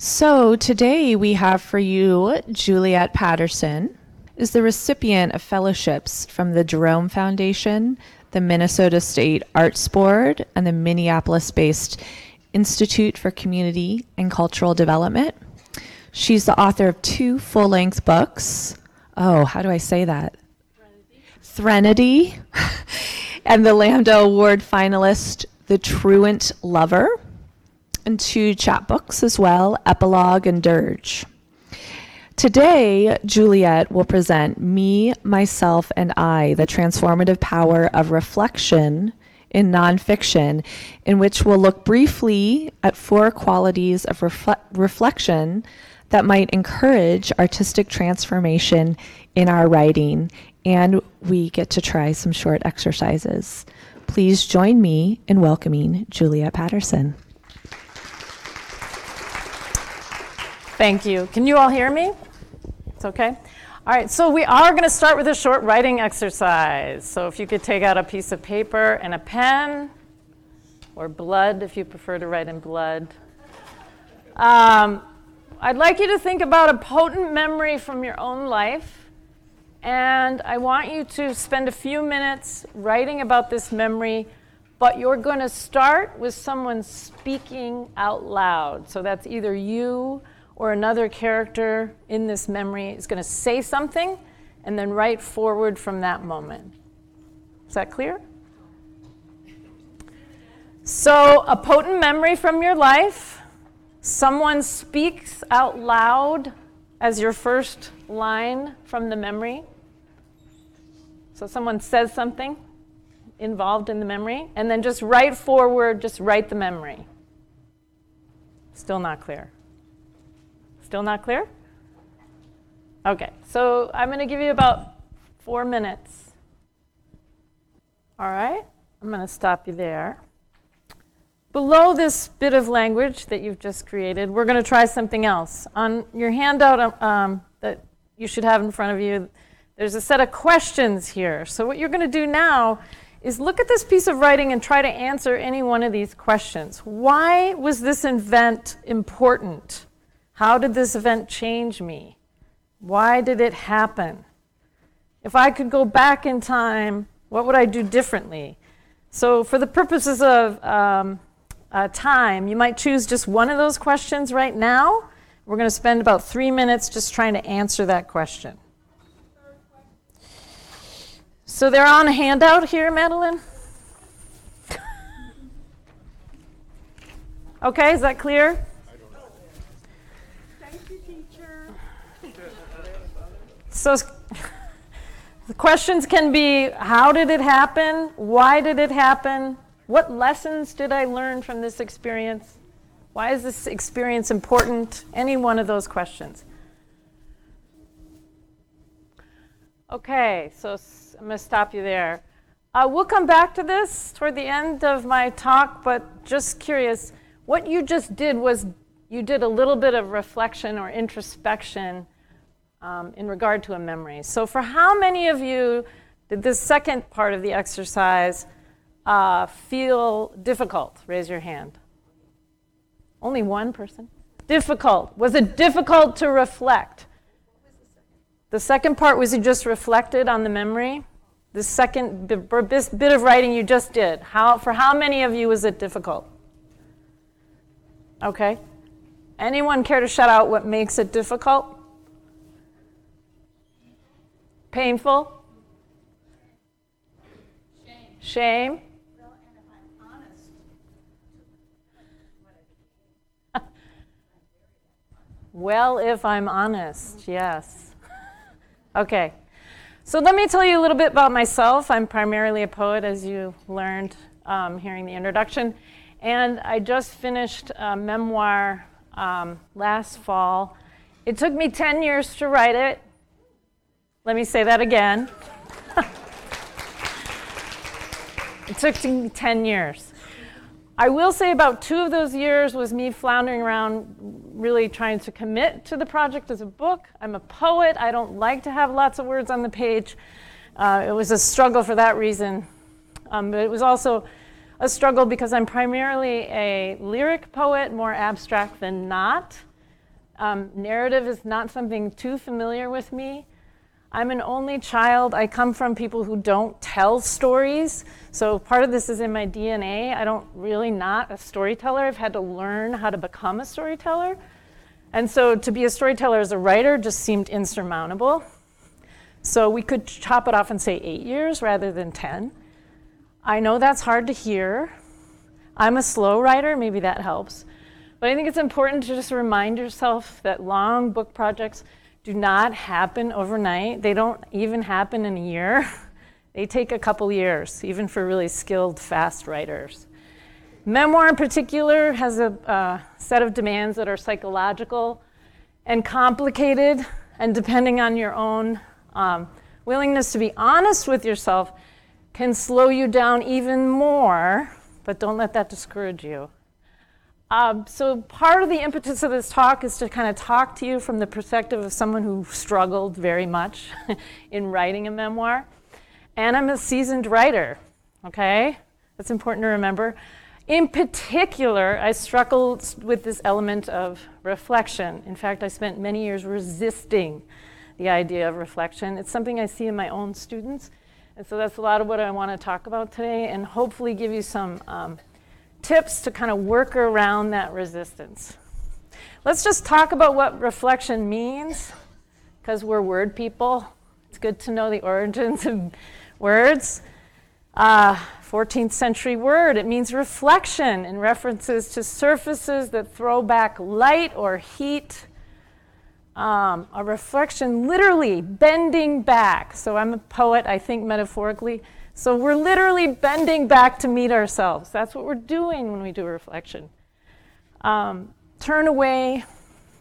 So today we have for you Juliet Patterson is the recipient of fellowships from the Jerome Foundation, the Minnesota State Arts Board, and the Minneapolis-based Institute for Community and Cultural Development. She's the author of two full-length books. Oh, how do I say that? Threnody, and the Lambda Award finalist, The Truant Lover, and two chapbooks as well, Epilogue and Dirge. Today, Juliet will present Me, Myself, and I, the transformative power of reflection in nonfiction, in which we'll look briefly at four qualities of refle- reflection that might encourage artistic transformation in our writing. And we get to try some short exercises. Please join me in welcoming Juliet Patterson. Thank you. Can you all hear me? It's okay? All right, so we are going to start with a short writing exercise. So if you could take out a piece of paper and a pen, or blood if you prefer to write in blood. Um, I'd like you to think about a potent memory from your own life. And I want you to spend a few minutes writing about this memory, but you're going to start with someone speaking out loud. So that's either you or another character in this memory is going to say something and then write forward from that moment. Is that clear? So, a potent memory from your life, someone speaks out loud as your first line from the memory. So, someone says something involved in the memory, and then just write forward, just write the memory. Still not clear. Still not clear? Okay, so I'm going to give you about four minutes. All right, I'm going to stop you there. Below this bit of language that you've just created, we're going to try something else. On your handout um, um, that you should have in front of you, there's a set of questions here. So, what you're going to do now is look at this piece of writing and try to answer any one of these questions. Why was this event important? How did this event change me? Why did it happen? If I could go back in time, what would I do differently? So, for the purposes of um, uh, time, you might choose just one of those questions right now. We're going to spend about three minutes just trying to answer that question. So, they're on a handout here, Madeline? okay, is that clear? So the questions can be how did it happen? Why did it happen? What lessons did I learn from this experience? Why is this experience important? Any one of those questions. Okay, so I'm going to stop you there. Uh, we'll come back to this toward the end of my talk, but just curious, what you just did was you did a little bit of reflection or introspection um, in regard to a memory. So, for how many of you did this second part of the exercise uh, feel difficult? Raise your hand. Only one person? Difficult. Was it difficult to reflect? The second part was you just reflected on the memory. The second bit of writing you just did. How, for how many of you was it difficult? Okay. Anyone care to shout out what makes it difficult? Painful? Shame. Well, if I'm honest, yes. okay. So let me tell you a little bit about myself. I'm primarily a poet, as you learned um, hearing the introduction. And I just finished a memoir um, last fall. It took me 10 years to write it. Let me say that again. it took me 10 years. I will say about two of those years was me floundering around, really trying to commit to the project as a book. I'm a poet. I don't like to have lots of words on the page. Uh, it was a struggle for that reason. Um, but it was also a struggle because I'm primarily a lyric poet, more abstract than not. Um, narrative is not something too familiar with me. I'm an only child. I come from people who don't tell stories. So part of this is in my DNA. I don't really not a storyteller. I've had to learn how to become a storyteller. And so to be a storyteller as a writer just seemed insurmountable. So we could chop it off and say eight years rather than 10. I know that's hard to hear. I'm a slow writer, maybe that helps. But I think it's important to just remind yourself that long book projects do not happen overnight. They don't even happen in a year. they take a couple years, even for really skilled, fast writers. Memoir, in particular, has a uh, set of demands that are psychological and complicated, and depending on your own um, willingness to be honest with yourself, can slow you down even more, but don't let that discourage you. Um, so, part of the impetus of this talk is to kind of talk to you from the perspective of someone who struggled very much in writing a memoir. And I'm a seasoned writer, okay? That's important to remember. In particular, I struggled with this element of reflection. In fact, I spent many years resisting the idea of reflection. It's something I see in my own students. And so that's a lot of what I want to talk about today and hopefully give you some um, tips to kind of work around that resistance. Let's just talk about what reflection means, because we're word people. It's good to know the origins of words. Uh, 14th century word, it means reflection and references to surfaces that throw back light or heat. Um, a reflection, literally bending back. So I'm a poet, I think metaphorically so we're literally bending back to meet ourselves. That's what we're doing when we do reflection. Um, turn away,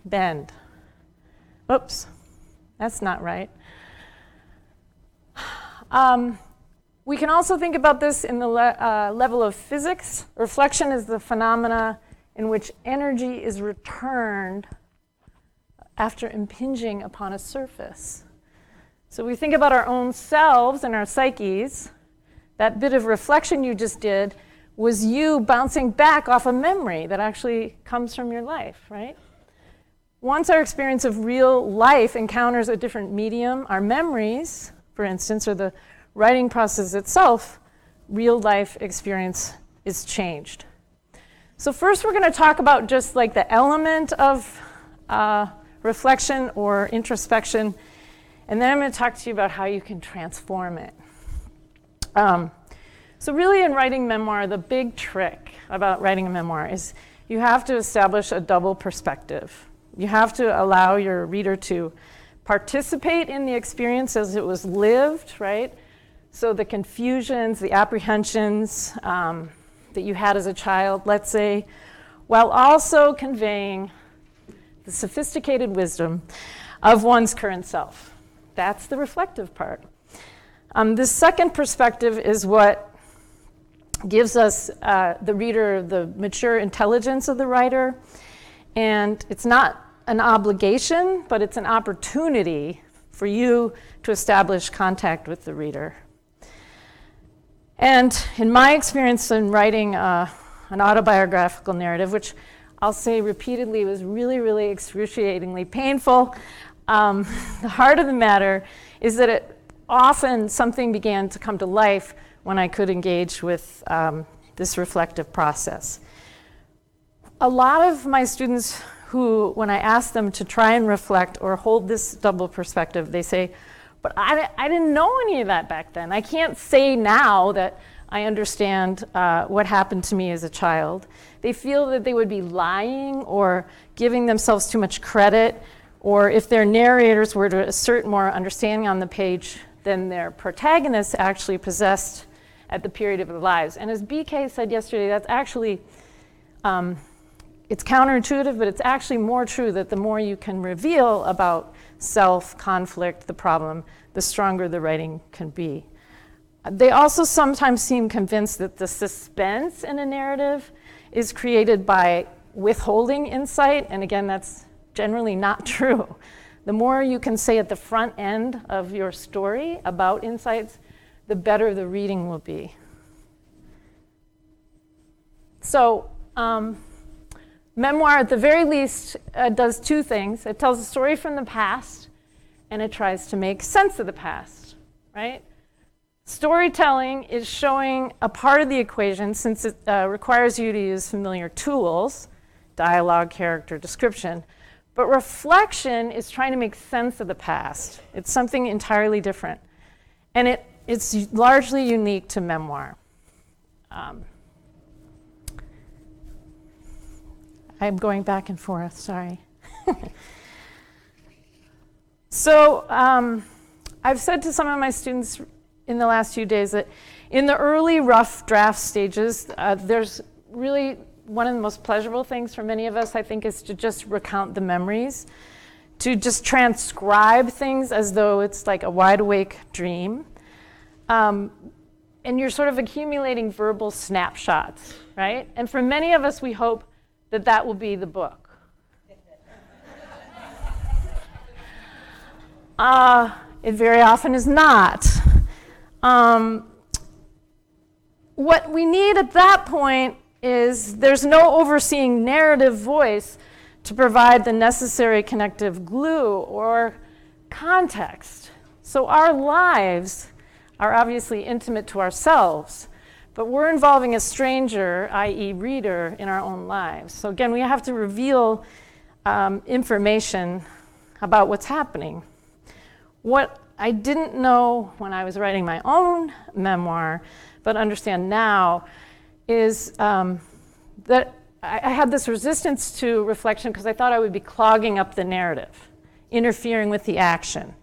bend. Oops, that's not right. Um, we can also think about this in the le- uh, level of physics. Reflection is the phenomena in which energy is returned after impinging upon a surface. So we think about our own selves and our psyches that bit of reflection you just did was you bouncing back off a memory that actually comes from your life, right? Once our experience of real life encounters a different medium, our memories, for instance, or the writing process itself, real life experience is changed. So, first, we're going to talk about just like the element of uh, reflection or introspection, and then I'm going to talk to you about how you can transform it. Um, so, really, in writing memoir, the big trick about writing a memoir is you have to establish a double perspective. You have to allow your reader to participate in the experience as it was lived, right? So, the confusions, the apprehensions um, that you had as a child, let's say, while also conveying the sophisticated wisdom of one's current self. That's the reflective part. Um, the second perspective is what gives us, uh, the reader, the mature intelligence of the writer. And it's not an obligation, but it's an opportunity for you to establish contact with the reader. And in my experience in writing uh, an autobiographical narrative, which I'll say repeatedly was really, really excruciatingly painful, um, the heart of the matter is that it often something began to come to life when I could engage with um, this reflective process. A lot of my students who, when I ask them to try and reflect or hold this double perspective, they say, But I, I didn't know any of that back then. I can't say now that I understand uh, what happened to me as a child. They feel that they would be lying or giving themselves too much credit, or if their narrators were to assert more understanding on the page, than their protagonists actually possessed at the period of their lives. And as BK said yesterday, that's actually, um, it's counterintuitive, but it's actually more true that the more you can reveal about self, conflict, the problem, the stronger the writing can be. They also sometimes seem convinced that the suspense in a narrative is created by withholding insight, and again, that's generally not true. The more you can say at the front end of your story about insights, the better the reading will be. So, um, memoir, at the very least, uh, does two things it tells a story from the past, and it tries to make sense of the past, right? Storytelling is showing a part of the equation since it uh, requires you to use familiar tools dialogue, character, description. But reflection is trying to make sense of the past. It's something entirely different. And it, it's largely unique to memoir. Um, I'm going back and forth, sorry. so, um, I've said to some of my students in the last few days that in the early rough draft stages, uh, there's really one of the most pleasurable things for many of us, I think, is to just recount the memories, to just transcribe things as though it's like a wide awake dream. Um, and you're sort of accumulating verbal snapshots, right? And for many of us, we hope that that will be the book. uh, it very often is not. Um, what we need at that point is there's no overseeing narrative voice to provide the necessary connective glue or context. So our lives are obviously intimate to ourselves, but we're involving a stranger, i.e., reader, in our own lives. So again, we have to reveal um, information about what's happening. What I didn't know when I was writing my own memoir, but understand now, is um, that I, I had this resistance to reflection because I thought I would be clogging up the narrative, interfering with the action,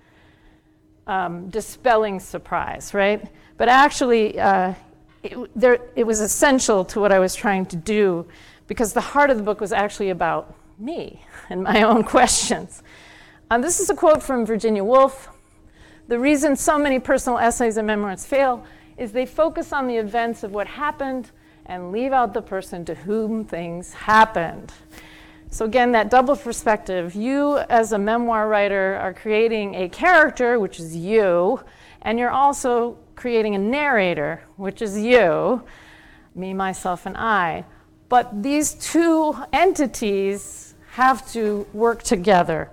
um, dispelling surprise, right? But actually, uh, it, there, it was essential to what I was trying to do because the heart of the book was actually about me and my own questions. Um, this is a quote from Virginia Woolf. The reason so many personal essays and memoirs fail is they focus on the events of what happened and leave out the person to whom things happened. So, again, that double perspective. You, as a memoir writer, are creating a character, which is you, and you're also creating a narrator, which is you, me, myself, and I. But these two entities have to work together.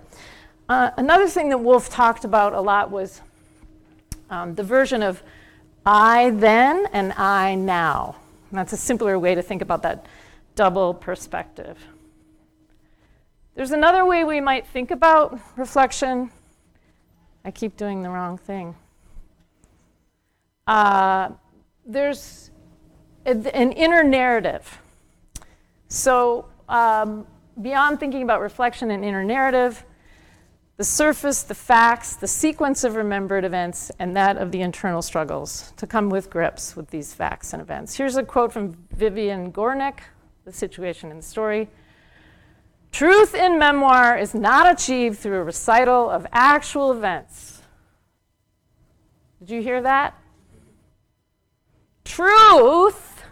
Uh, another thing that Woolf talked about a lot was um, the version of I then and I now. And that's a simpler way to think about that double perspective. There's another way we might think about reflection. I keep doing the wrong thing. Uh, there's a, an inner narrative. So, um, beyond thinking about reflection and inner narrative, the surface, the facts, the sequence of remembered events, and that of the internal struggles to come with grips with these facts and events. Here's a quote from Vivian Gornick, The Situation and the Story. Truth in memoir is not achieved through a recital of actual events. Did you hear that? Truth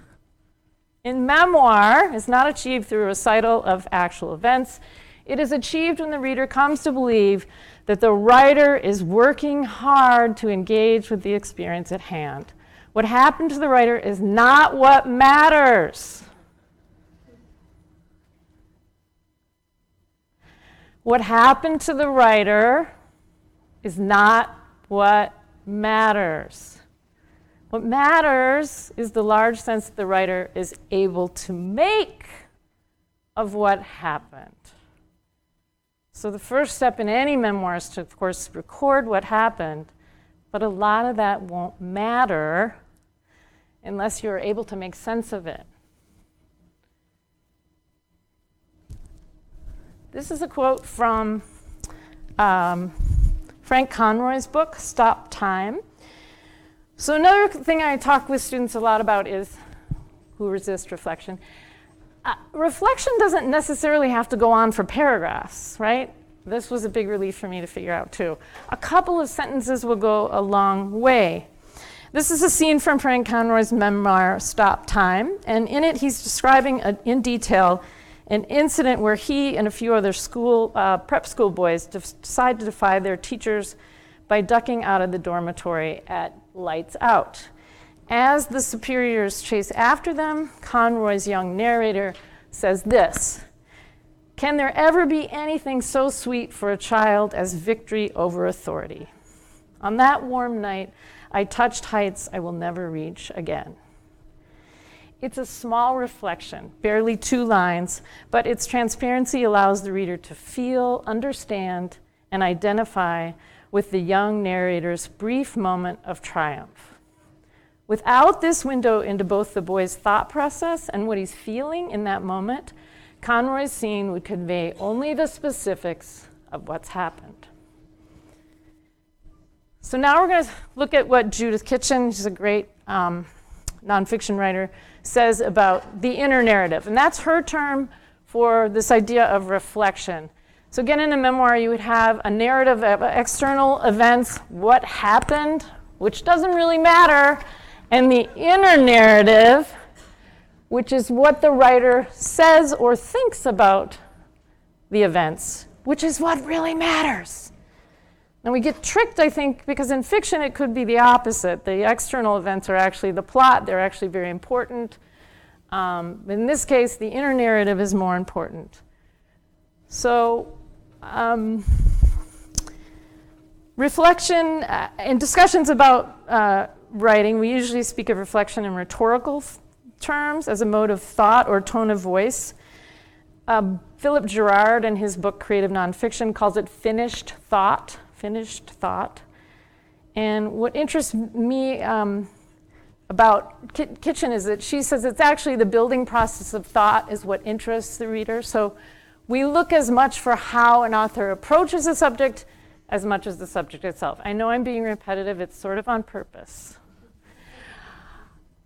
in memoir is not achieved through a recital of actual events. It is achieved when the reader comes to believe that the writer is working hard to engage with the experience at hand. What happened to the writer is not what matters. What happened to the writer is not what matters. What matters is the large sense that the writer is able to make of what happened. So, the first step in any memoir is to, of course, record what happened, but a lot of that won't matter unless you're able to make sense of it. This is a quote from um, Frank Conroy's book, Stop Time. So, another thing I talk with students a lot about is who resist reflection. Uh, reflection doesn't necessarily have to go on for paragraphs, right? This was a big relief for me to figure out, too. A couple of sentences will go a long way. This is a scene from Frank Conroy's memoir, Stop Time, and in it he's describing a, in detail an incident where he and a few other school, uh, prep school boys decide to defy their teachers by ducking out of the dormitory at lights out. As the superiors chase after them, Conroy's young narrator says this Can there ever be anything so sweet for a child as victory over authority? On that warm night, I touched heights I will never reach again. It's a small reflection, barely two lines, but its transparency allows the reader to feel, understand, and identify with the young narrator's brief moment of triumph. Without this window into both the boy's thought process and what he's feeling in that moment, Conroy's scene would convey only the specifics of what's happened. So now we're going to look at what Judith Kitchen, she's a great um, nonfiction writer, says about the inner narrative. And that's her term for this idea of reflection. So, again, in a memoir, you would have a narrative of external events, what happened, which doesn't really matter, and the inner narrative, which is what the writer says or thinks about the events, which is what really matters. And we get tricked, I think, because in fiction it could be the opposite. The external events are actually the plot, they're actually very important. Um, in this case, the inner narrative is more important. So, um, reflection uh, in discussions about uh, writing, we usually speak of reflection in rhetorical terms as a mode of thought or tone of voice. Um, Philip Gerard, in his book Creative Nonfiction, calls it finished thought finished thought. And what interests me um, about Kitchen is that she says it's actually the building process of thought is what interests the reader. So we look as much for how an author approaches a subject as much as the subject itself. I know I'm being repetitive, it's sort of on purpose.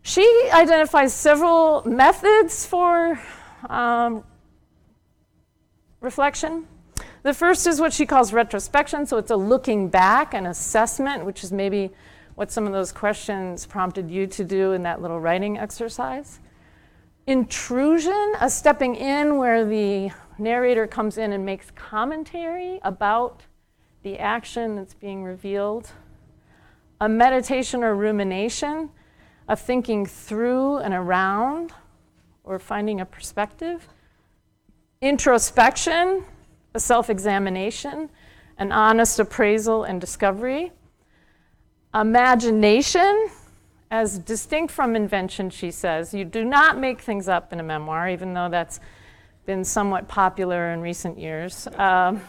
She identifies several methods for um, reflection. The first is what she calls retrospection, so it's a looking back, an assessment, which is maybe what some of those questions prompted you to do in that little writing exercise. Intrusion, a stepping in where the narrator comes in and makes commentary about the action that's being revealed. A meditation or rumination, a thinking through and around or finding a perspective. Introspection, a self examination, an honest appraisal and discovery. Imagination, as distinct from invention, she says. You do not make things up in a memoir, even though that's been somewhat popular in recent years. Um,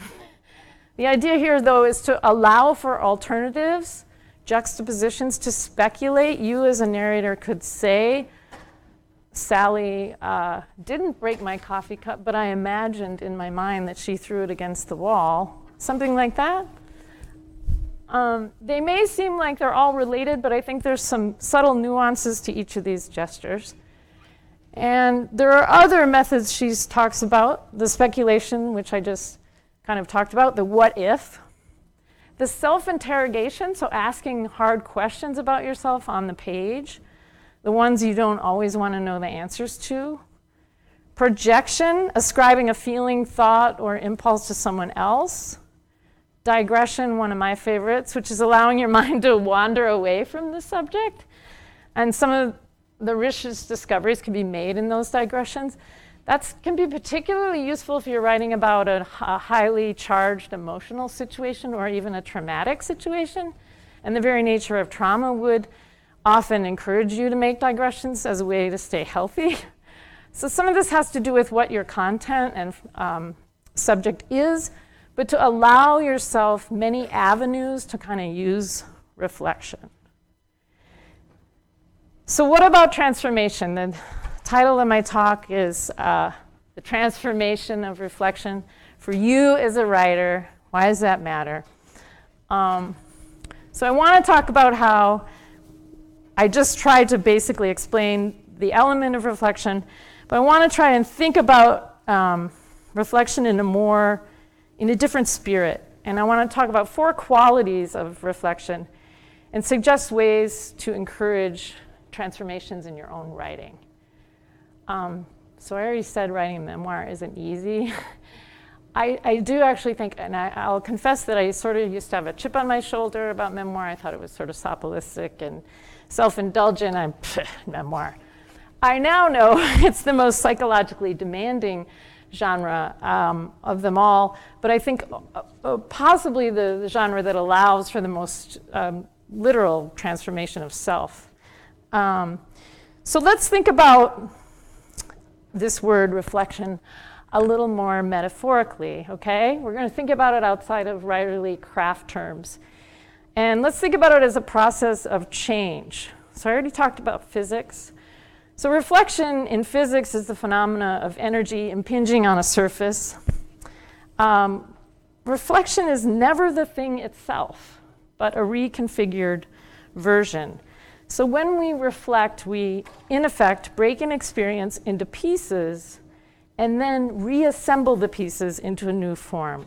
the idea here, though, is to allow for alternatives, juxtapositions, to speculate. You, as a narrator, could say, Sally uh, didn't break my coffee cup, but I imagined in my mind that she threw it against the wall. Something like that. Um, they may seem like they're all related, but I think there's some subtle nuances to each of these gestures. And there are other methods she talks about the speculation, which I just kind of talked about, the what if, the self interrogation, so asking hard questions about yourself on the page the ones you don't always want to know the answers to. Projection, ascribing a feeling, thought, or impulse to someone else. Digression, one of my favorites, which is allowing your mind to wander away from the subject. And some of the richest discoveries can be made in those digressions. That can be particularly useful if you're writing about a, a, highly charged emotional situation or even a traumatic situation. And the very nature of trauma would often encourage you to make digressions as a way to stay healthy. So some of this has to do with what your content and um, subject is, but to allow yourself many avenues to kind of use reflection. So, what about transformation? Title of my talk is uh, The Transformation of Reflection for You as a Writer. Why does that matter? Um, so, I want to talk about how I just tried to basically explain the element of reflection, but I want to try and think about um, reflection in a more, in a different spirit. And I want to talk about four qualities of reflection and suggest ways to encourage transformations in your own writing. Um, so I already said writing a memoir isn't easy. I, I, do actually think, and I, will confess that I sort of used to have a chip on my shoulder about memoir. I thought it was sort of sopilistic and self indulgent. I'm memoir. I now know it's the most psychologically demanding genre um, of them all, but I think uh, uh, possibly the, the, genre that allows for the most um, literal transformation of self. Um, so let's think about this word reflection a little more metaphorically, okay? We're going to think about it outside of writerly craft terms. And let's think about it as a process of change. So I already talked about physics. So reflection in physics is the phenomena of energy impinging on a surface. Um, reflection is never the thing itself, but a reconfigured version. So when we reflect, we, in effect, break an experience into pieces and then reassemble the pieces into a new form.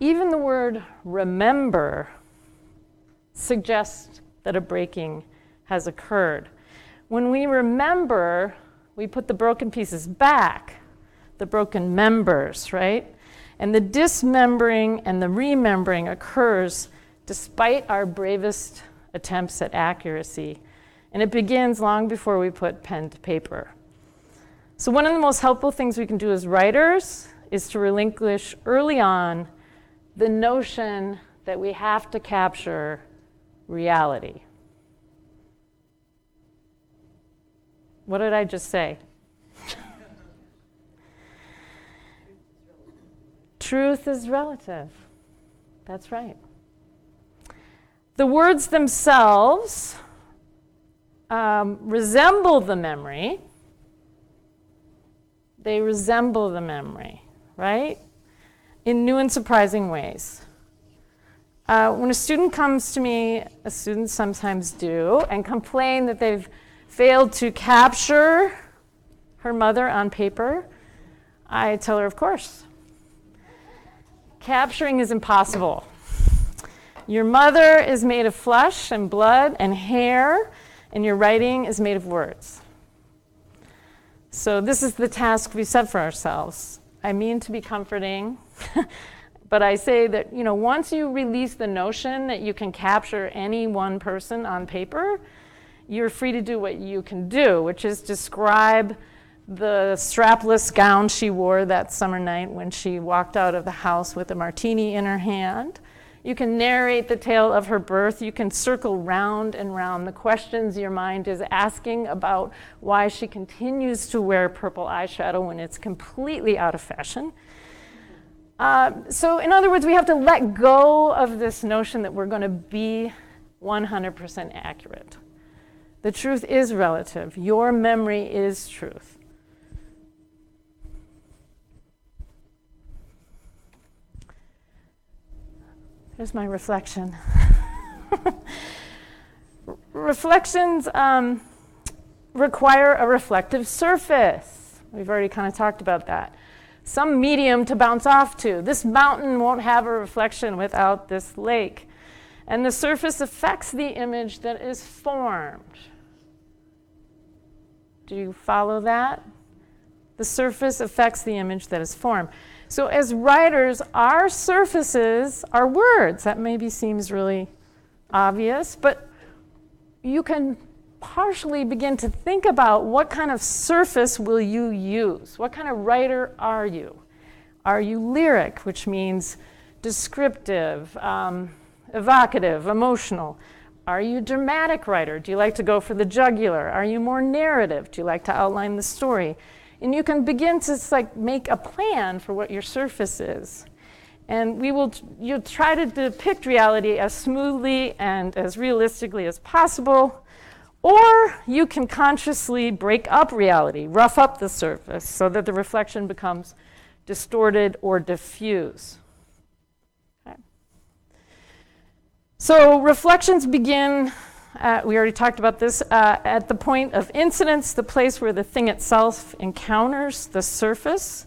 Even the word remember suggests that a breaking has occurred. When we remember, we put the broken pieces back, the broken members, right? And the dismembering and the remembering occurs despite our bravest attempts at accuracy. And it begins long before we put pen to paper. So, one of the most helpful things we can do as writers is to relinquish early on the notion that we have to capture reality. What did I just say? Truth is relative. That's right. The words themselves um, resemble the memory. They resemble the memory, right? In new and surprising ways. Uh, when a student comes to me, as students sometimes do, and complain that they've failed to capture her mother on paper, I tell her, of course. Capturing is impossible. Your mother is made of flesh and blood and hair, and your writing is made of words. So, this is the task we set for ourselves. I mean to be comforting, but I say that, you know, once you release the notion that you can capture any one person on paper, you're free to do what you can do, which is describe the strapless gown she wore that summer night when she walked out of the house with a martini in her hand. You can narrate the tale of her birth. You can circle round and round the questions your mind is asking about why she continues to wear purple eyeshadow when it's completely out of fashion. Uh, so, in other words, we have to let go of this notion that we're going to be 100% accurate. The truth is relative. Your memory is truth. There's my reflection. Reflections um, require a reflective surface. We've already kind of talked about that. Some medium to bounce off to. This mountain won't have a reflection without this lake. And the surface affects the image that is formed. Do you follow that? The surface affects the image that is formed. So, as writers, our surfaces are words. That maybe seems really obvious, but you can partially begin to think about what kind of surface will you use? What kind of writer are you? Are you lyric, which means descriptive, um, evocative, emotional? Are you dramatic writer? Do you like to go for the jugular? Are you more narrative? Do you like to outline the story? And you can begin to like make a plan for what your surface is. And we will you'll try to depict reality as smoothly and as realistically as possible. Or you can consciously break up reality, rough up the surface so that the reflection becomes distorted or diffuse. So reflections begin, uh, we already talked about this, uh, at the point of incidence, the place where the thing itself encounters the surface.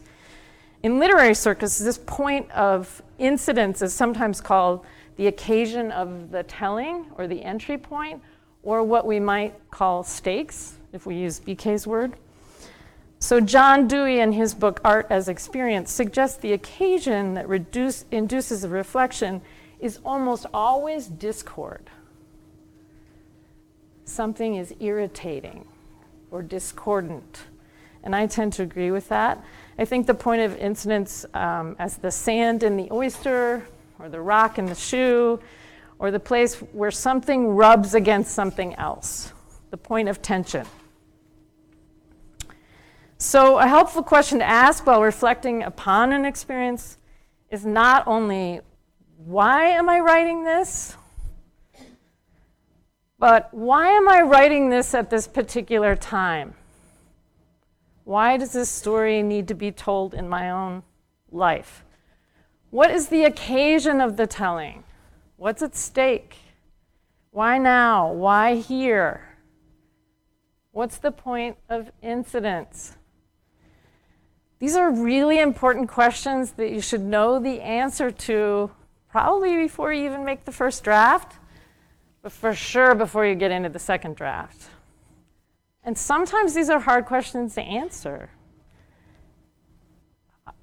In literary circles, this point of incidence is sometimes called the occasion of the telling or the entry point, or what we might call stakes, if we use BK's word. So, John Dewey, in his book Art as Experience, suggests the occasion that reduce, induces a reflection is almost always discord. Something is irritating or discordant. And I tend to agree with that. I think the point of incidence um, as the sand in the oyster, or the rock in the shoe, or the place where something rubs against something else, the point of tension. So, a helpful question to ask while reflecting upon an experience is not only why am I writing this, but why am I writing this at this particular time? Why does this story need to be told in my own life? What is the occasion of the telling? What's at stake? Why now? Why here? What's the point of incidence? These are really important questions that you should know the answer to probably before you even make the first draft, but for sure before you get into the second draft. And sometimes these are hard questions to answer.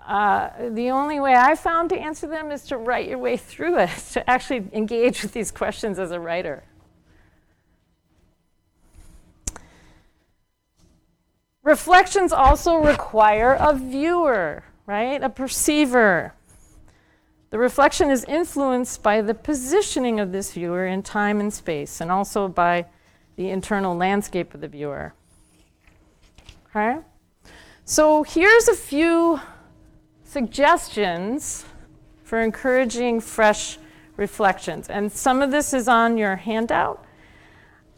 Uh, the only way I found to answer them is to write your way through it, to actually engage with these questions as a writer. Reflections also require a viewer, right? A perceiver. The reflection is influenced by the positioning of this viewer in time and space, and also by the internal landscape of the viewer. Okay? So here's a few suggestions for encouraging fresh reflections. And some of this is on your handout.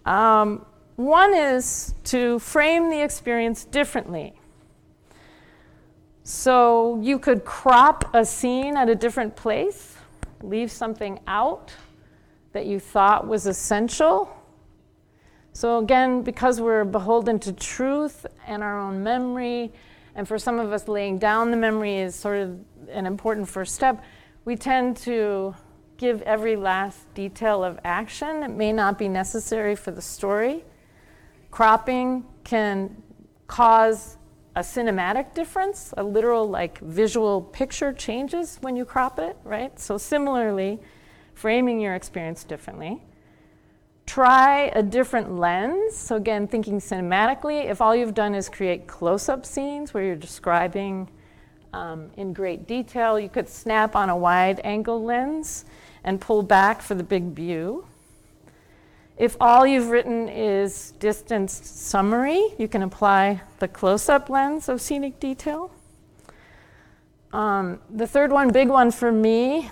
Um, one is to frame the experience differently. So you could crop a scene at a different place, leave something out that you thought was essential so, again, because we're beholden to truth and our own memory, and for some of us, laying down the memory is sort of an important first step, we tend to give every last detail of action. It may not be necessary for the story. Cropping can cause a cinematic difference, a literal, like, visual picture changes when you crop it, right? So, similarly, framing your experience differently try a different lens. So, again, thinking cinematically, if all you've done is create close up scenes where you're describing um, in great detail, you could snap on a wide angle lens and pull back for the big view. If all you've written is distanced summary, you can apply the close up lens of scenic detail. Um, the third one, big one for me,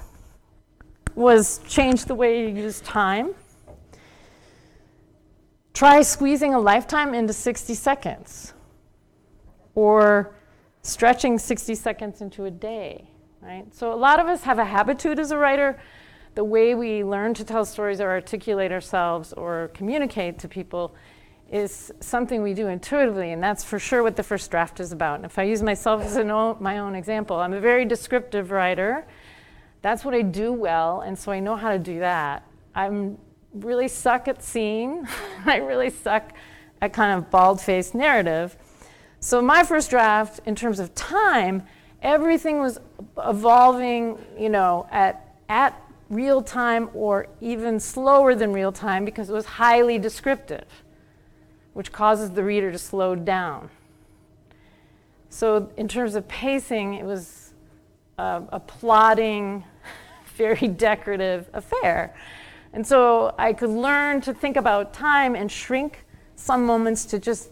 was change the way you use time. Try squeezing a lifetime into 60 seconds or stretching 60 seconds into a day, right? So a lot of us have a habitude as a writer. The way we learn to tell stories or articulate ourselves or communicate to people is something we do intuitively, and that's for sure what the first draft is about. And if I use myself as o- my own example, I'm a very descriptive writer. That's what I do well, and so I know how to do that. I'm really suck at seeing. I really suck at kind of bald faced narrative. So, my first draft, in terms of time, everything was evolving, you know, at, at real time or even slower than real time because it was highly descriptive, which causes the reader to slow down. So, in terms of pacing, it was a, a plodding, very decorative affair. And so I could learn to think about time and shrink some moments to just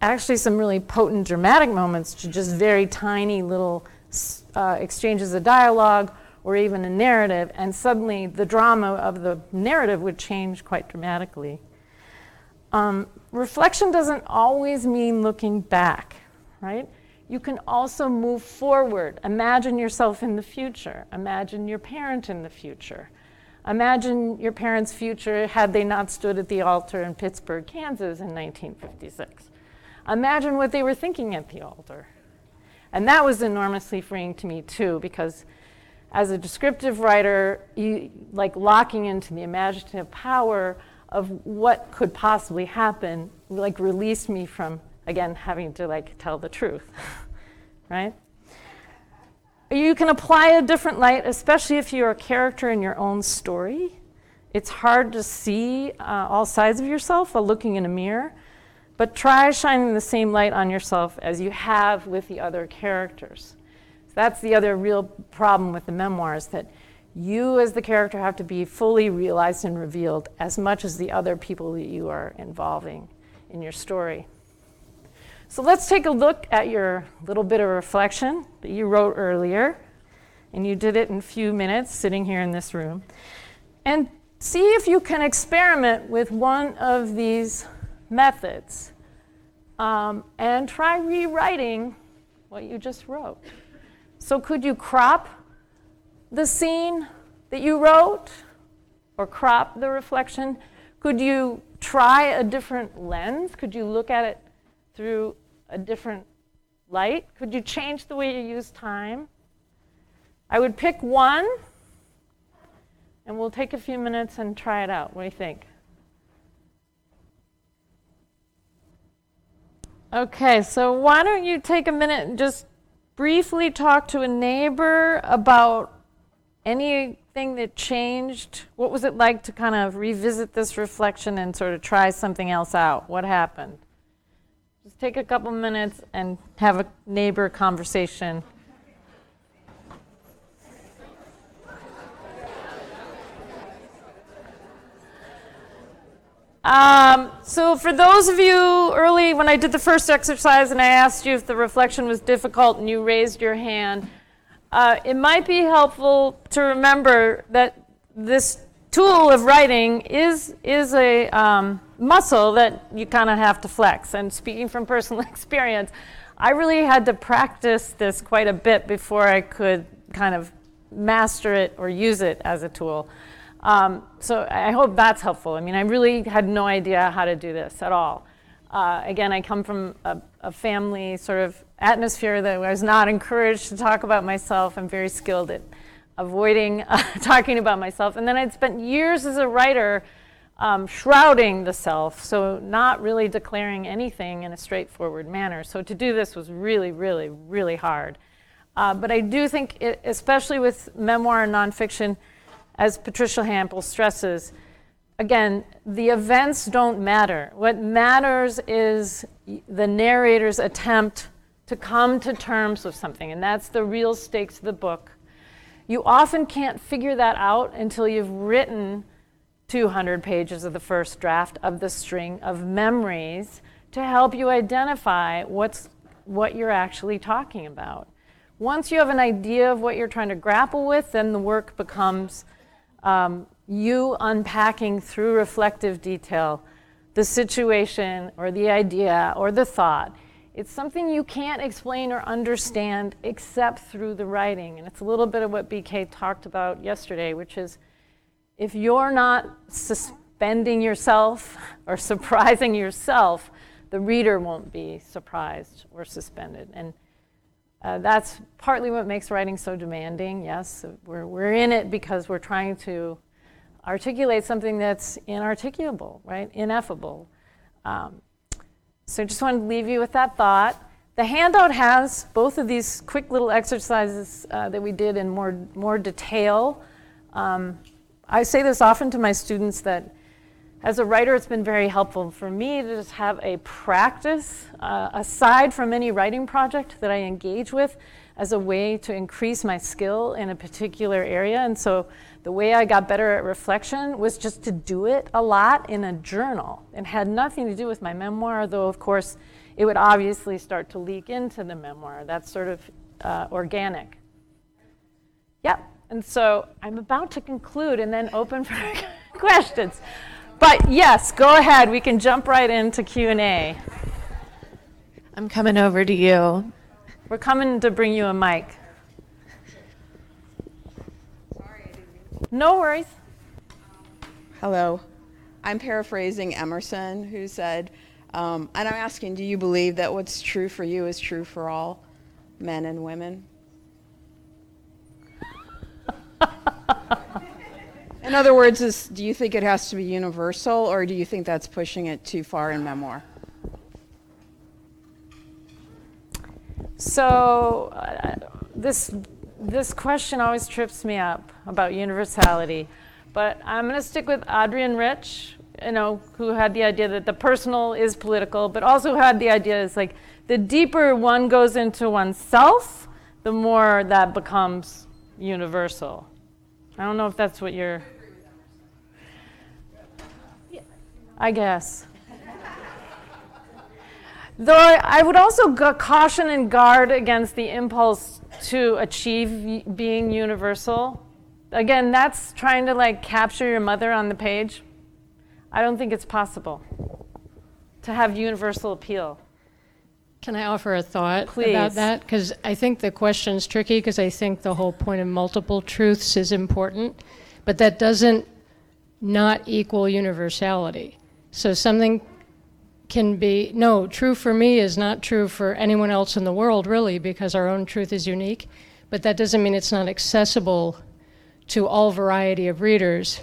actually some really potent dramatic moments to just very tiny little uh, exchanges of dialogue or even a narrative, and suddenly the drama of the narrative would change quite dramatically. Um, reflection doesn't always mean looking back, right? You can also move forward. Imagine yourself in the future. Imagine your parent in the future. Imagine your parents' future had they not stood at the altar in Pittsburg, Kansas in 1956. Imagine what they were thinking at the altar. And that was enormously freeing to me, too, because as a descriptive writer, you like locking into the imaginative power of what could possibly happen, like released me from, again, having to like tell the truth, right? You can apply a different light, especially if you're a character in your own story. It's hard to see uh, all sides of yourself while looking in a mirror. but try shining the same light on yourself as you have with the other characters. So that's the other real problem with the memoirs that you as the character have to be fully realized and revealed as much as the other people that you are involving in your story. So let's take a look at your little bit of reflection that you wrote earlier. And you did it in a few minutes sitting here in this room. And see if you can experiment with one of these methods um, and try rewriting what you just wrote. So, could you crop the scene that you wrote or crop the reflection? Could you try a different lens? Could you look at it through a different light? Could you change the way you use time? I would pick one, and we'll take a few minutes and try it out. What do you think? Okay, so why don't you take a minute and just briefly talk to a neighbor about anything that changed? What was it like to kind of revisit this reflection and sort of try something else out? What happened? Just take a couple minutes and have a neighbor conversation. Um, so, for those of you early, when I did the first exercise and I asked you if the reflection was difficult and you raised your hand, uh, it might be helpful to remember that this tool of writing is, is a um, muscle that you kind of have to flex. And speaking from personal experience, I really had to practice this quite a bit before I could kind of master it or use it as a tool. Um, so I hope that's helpful. I mean, I really had no idea how to do this at all. Uh, again, I come from a, a, family sort of atmosphere that I was not encouraged to talk about myself. I'm very skilled at avoiding uh, talking about myself. And then I'd spent years as a writer um, shrouding the self, so not really declaring anything in a straightforward manner. So to do this was really, really, really hard. Uh, but I do think, it, especially with memoir and nonfiction, as Patricia Hampl stresses, again, the events don't matter. What matters is the narrator's attempt to come to terms with something, and that's the real stakes of the book. You often can't figure that out until you've written 200 pages of the first draft of the string of memories to help you identify what's, what you're actually talking about. Once you have an idea of what you're trying to grapple with, then the work becomes um, you unpacking through reflective detail the situation or the idea or the thought. It's something you can't explain or understand except through the writing. And it's a little bit of what BK talked about yesterday, which is if you're not suspending yourself or surprising yourself, the reader won't be surprised or suspended. And uh, that's partly what makes writing so demanding. Yes, we're, we're in it because we're trying to articulate something that's inarticulable, right? Ineffable. Um, so just wanted to leave you with that thought. The handout has both of these quick little exercises uh, that we did in more, more detail. Um, I say this often to my students that as a writer, it's been very helpful for me to just have a practice uh, aside from any writing project that I engage with as a way to increase my skill in a particular area. And so the way I got better at reflection was just to do it a lot in a journal. It had nothing to do with my memoir, though, of course, it would obviously start to leak into the memoir. That's sort of uh, organic. Yep. And so I'm about to conclude and then open for questions. But yes, go ahead. We can jump right into Q&A. I'm coming over to you. We're coming to bring you a mic. No worries. Hello. I'm paraphrasing Emerson, who said, um, and I'm asking, do you believe that what's true for you is true for all men and women? In other words, is, do you think it has to be universal, or do you think that's pushing it too far in memoir? So, uh, this this question always trips me up about universality, but I'm going to stick with Adrienne Rich, you know, who had the idea that the personal is political, but also had the idea is like the deeper one goes into oneself, the more that becomes universal. I don't know if that's what you're. I guess. Though I would also caution and guard against the impulse to achieve being universal. Again, that's trying to like capture your mother on the page. I don't think it's possible to have universal appeal. Can I offer a thought Please. about that? Because I think the question's tricky because I think the whole point of multiple truths is important, but that doesn't not equal universality. So something can be, no, true for me is not true for anyone else in the world, really, because our own truth is unique, but that doesn't mean it's not accessible to all variety of readers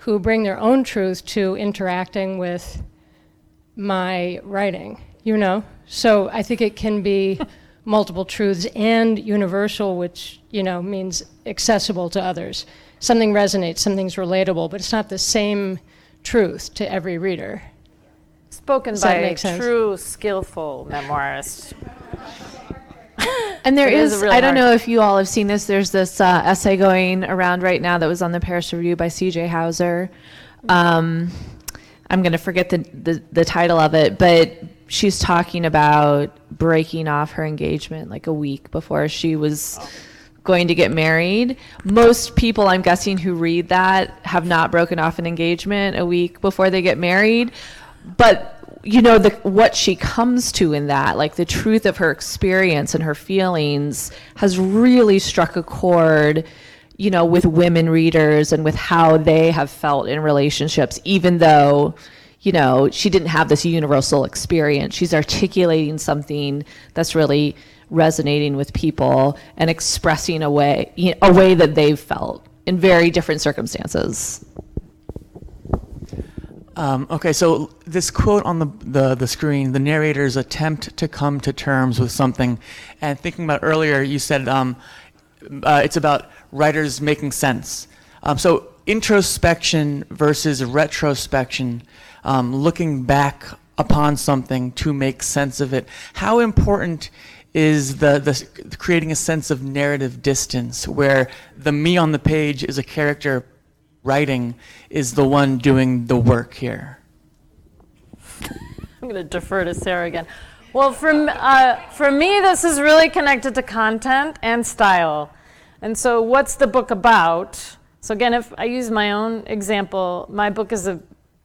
who bring their own truth to interacting with my writing, you know? So I think it can be multiple truths and universal, which, you know, means accessible to others. Something resonates, something's relatable, but it's not the same truth to every reader. Spoken Does by a true, skillful memoirist. And there is is, really I don't know if you all have seen this, there's this uh, essay going around right now that was on the Paris Review by CJ Hauser. Um, I'm going to forget the, the, the title of it, but she's talking about breaking off her engagement like a week before she was going to get married. Most people, I'm guessing, who read that have not broken off an engagement a week before they get married. But you know the what she comes to in that like the truth of her experience and her feelings has really struck a chord you know with women readers and with how they have felt in relationships even though you know she didn't have this universal experience she's articulating something that's really resonating with people and expressing a way you know, a way that they've felt in very different circumstances Um, okay, so this quote on the, the, the screen, the narrator's attempt to come to terms with something, and thinking about earlier, you said um, uh, it's about writers making sense. Um, so introspection versus retrospection, um, looking back upon something to make sense of it. How important is the, the creating a sense of narrative distance, where the me on the page is a character writing is the one doing the work here. I'm going to defer to Sarah again. Well, for, uh, for me, this is really connected to content and style. And so, what's the book about? So, again, if I use my own example, my book is a,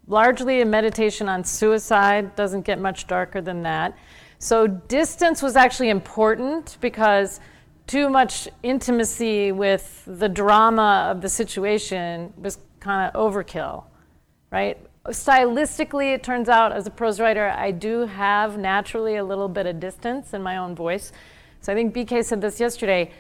largely a meditation on suicide, doesn't get much darker than that. So, distance was actually important because too much intimacy with the drama of the situation was kind of overkill right? Stylistically, it turns out as a prose writer, I do have naturally a little bit of distance in my own voice. So I think BK said this yesterday.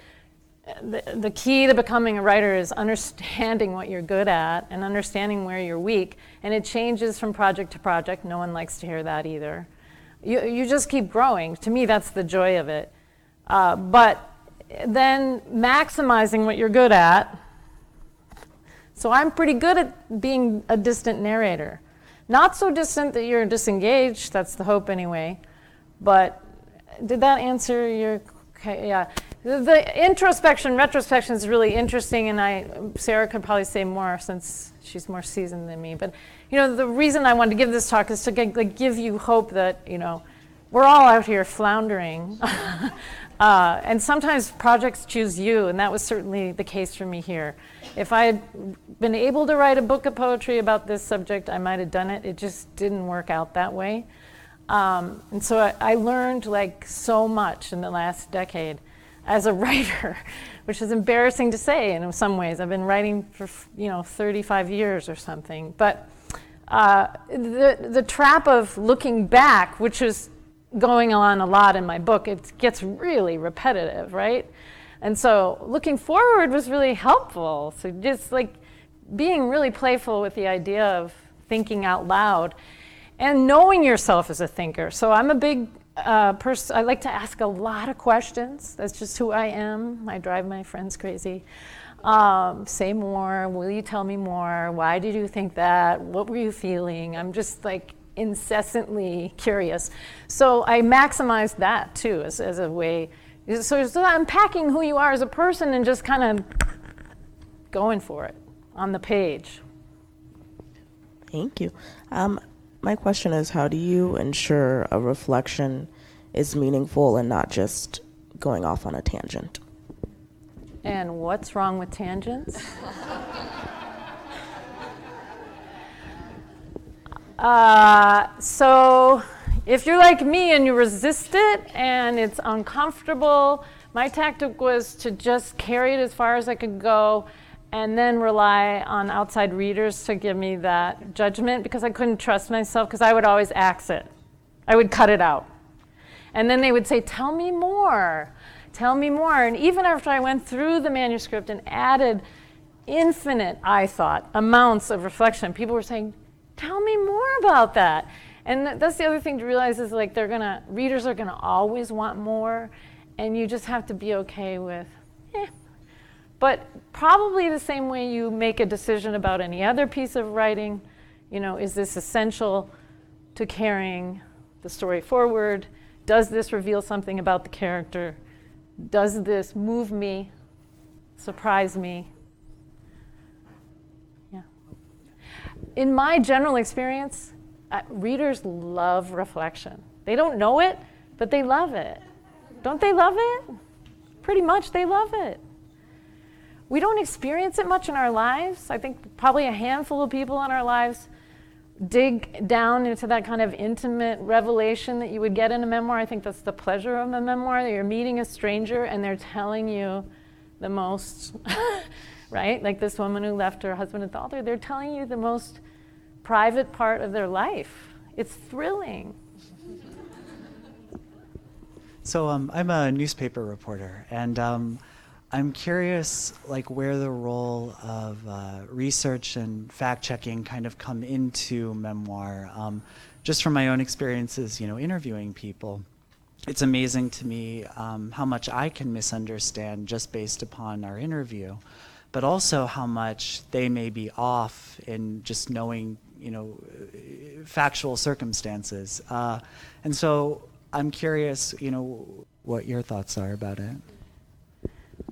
The, the key to becoming a writer is understanding what you're good at and understanding where you're weak. And it changes from project to project. No one likes to hear that either. You, you just keep growing. To me, that's the joy of it. Uh, but then maximizing what you're good at so I'm pretty good at being a distant narrator. Not so distant that you're disengaged, that's the hope anyway. But did that answer your okay, yeah. The, introspection, retrospection is really interesting and I Sarah could probably say more since she's more seasoned than me. But you know, the reason I wanted to give this talk is to get, like, give you hope that, you know, we're all out here floundering. Uh, and sometimes projects choose you, and that was certainly the case for me here. If I had been able to write a book of poetry about this subject, I might have done it. It just didn't work out that way. Um, and so I, I learned like so much in the last decade as a writer, which is embarrassing to say in some ways. I've been writing for you know 35 years or something, but uh, the the trap of looking back, which is going on a lot in my book, it gets really repetitive, right? And so looking forward was really helpful. So just like being really playful with the idea of thinking out loud and knowing yourself as a thinker. So I'm a big uh, person, I like to ask a lot of questions. That's just who I am. I drive my friends crazy. Um, say more. Will you tell me more? Why did you think that? What were you feeling? I'm just like incessantly curious. So I maximized that too as, as a way. So, so unpacking who you are as a person and just kind of going for it on the page. Thank you. Um, my question is how do you ensure a reflection is meaningful and not just going off on a tangent? And what's wrong with tangents? uh, so, if you're like me and you resist it and it's uncomfortable, my tactic was to just carry it as far as I could go and then rely on outside readers to give me that judgment because I couldn't trust myself because I would always axe it. I would cut it out. And then they would say, Tell me more, tell me more. And even after I went through the manuscript and added infinite, I thought, amounts of reflection, people were saying, Tell me more about that. And that's the other thing to realize is like they're gonna, readers are gonna always want more, and you just have to be okay with, eh, but probably the same way you make a decision about any other piece of writing, you know, is this essential to carrying the story forward? Does this reveal something about the character? Does this move me, surprise me? Yeah. In my general experience, uh, readers love reflection. They don't know it, but they love it. Don't they love it? Pretty much, they love it we don't experience it much in our lives. I think probably a handful of people in our lives dig down into that kind of intimate revelation that you would get in a memoir. I think that's the pleasure of a memoir that you're meeting a stranger and they're telling you the most, right? Like this woman who left her husband at the altar, they're telling you the most private part of their life. It's thrilling. So um, I'm a newspaper reporter, and um, I'm curious, like where the role of uh, research and fact checking kind of come into memoir. Um, just from my own experiences, you know, interviewing people, it's amazing to me um, how much I can misunderstand just based upon our interview, but also how much they may be off in just knowing, you know, factual circumstances. Uh, and so I'm curious, you know, what your thoughts are about it.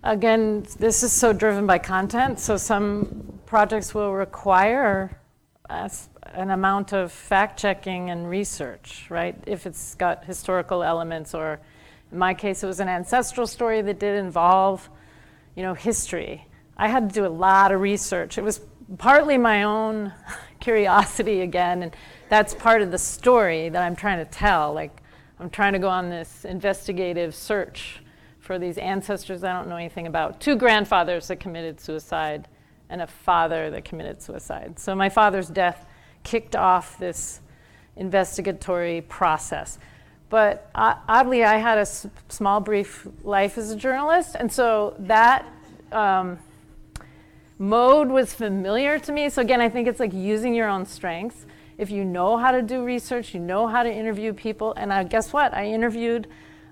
Again, this is so driven by content, so some projects will require an amount of fact checking and research, right? If it's got historical elements, or in my case, it was an ancestral story that did involve, you know, history. I had to do a lot of research. It was partly my own curiosity again, and that's part of the story that I'm trying to tell. Like, I'm trying to go on this investigative search for these ancestors I don't know anything about. Two grandfathers that committed suicide and a father that committed suicide. So my father's death kicked off this investigatory process. But uh, oddly, I had a s- small, brief life as a journalist, and so that um, mode was familiar to me. So again, I think it's like using your own strengths. If you know how to do research, you know how to interview people, and I, guess what? I interviewed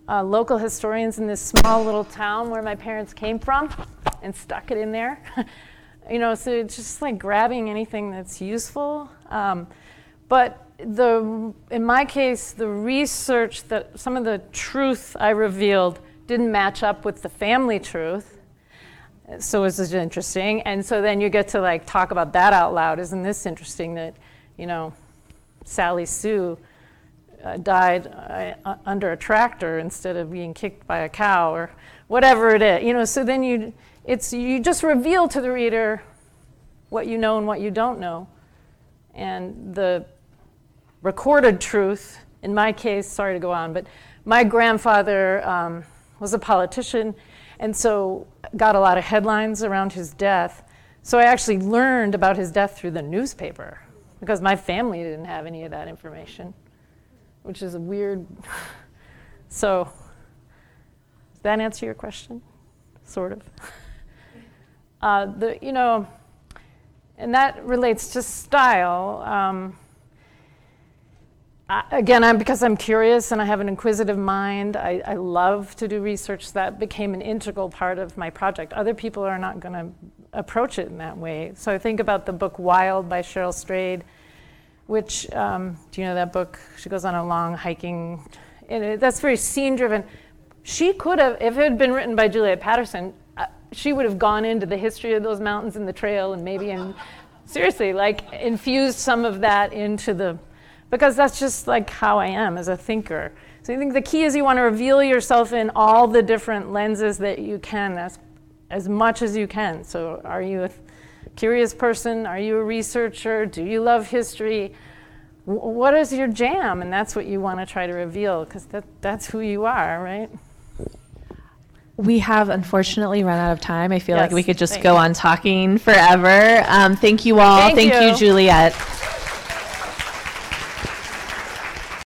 uh, local historians in this small little town where my parents came from and stuck it in there. you know, so it's just like grabbing anything that's useful. Um, but the, in my case, the research that some of the truth I revealed didn't match up with the family truth. So this is interesting. And so then you get to like talk about that out loud. Isn't this interesting that, you know, Sally Sue uh, died uh, under a tractor instead of being kicked by a cow or whatever it is. You know, so then you, it's, you just reveal to the reader what you know and what you don't know. And the recorded truth, in my case, sorry to go on, but my grandfather um, was a politician and so got a lot of headlines around his death. So I actually learned about his death through the newspaper because my family didn't have any of that information which is a weird. so, does that answer your question? Sort of. Uh, the, you know, and that relates to style. Um, I- again, I'm because I'm curious and I have an inquisitive mind. I, I love to do research. That became an integral part of my project. Other people are not going to approach it in that way. So I think about the book Wild by Cheryl Strayed, which um, do you know that book? She goes on a long hiking. And it, that's very scene driven. She could have, if it had been written by Juliet Patterson, uh, she would have gone into the history of those mountains and the trail and maybe in, seriously like infused some of that into the because that's just like how I am as a thinker. So I think the key is you want to reveal yourself in all the different lenses that you can as, as much as you can. So are you a curious person? Are you a researcher? Do you love history? W- what is your jam? And that's what you want to try to reveal because that, that's who you are, right? We have unfortunately run out of time. I feel like we could just go you. on talking forever. Um, thank you all. Thank thank you, you. Juliet.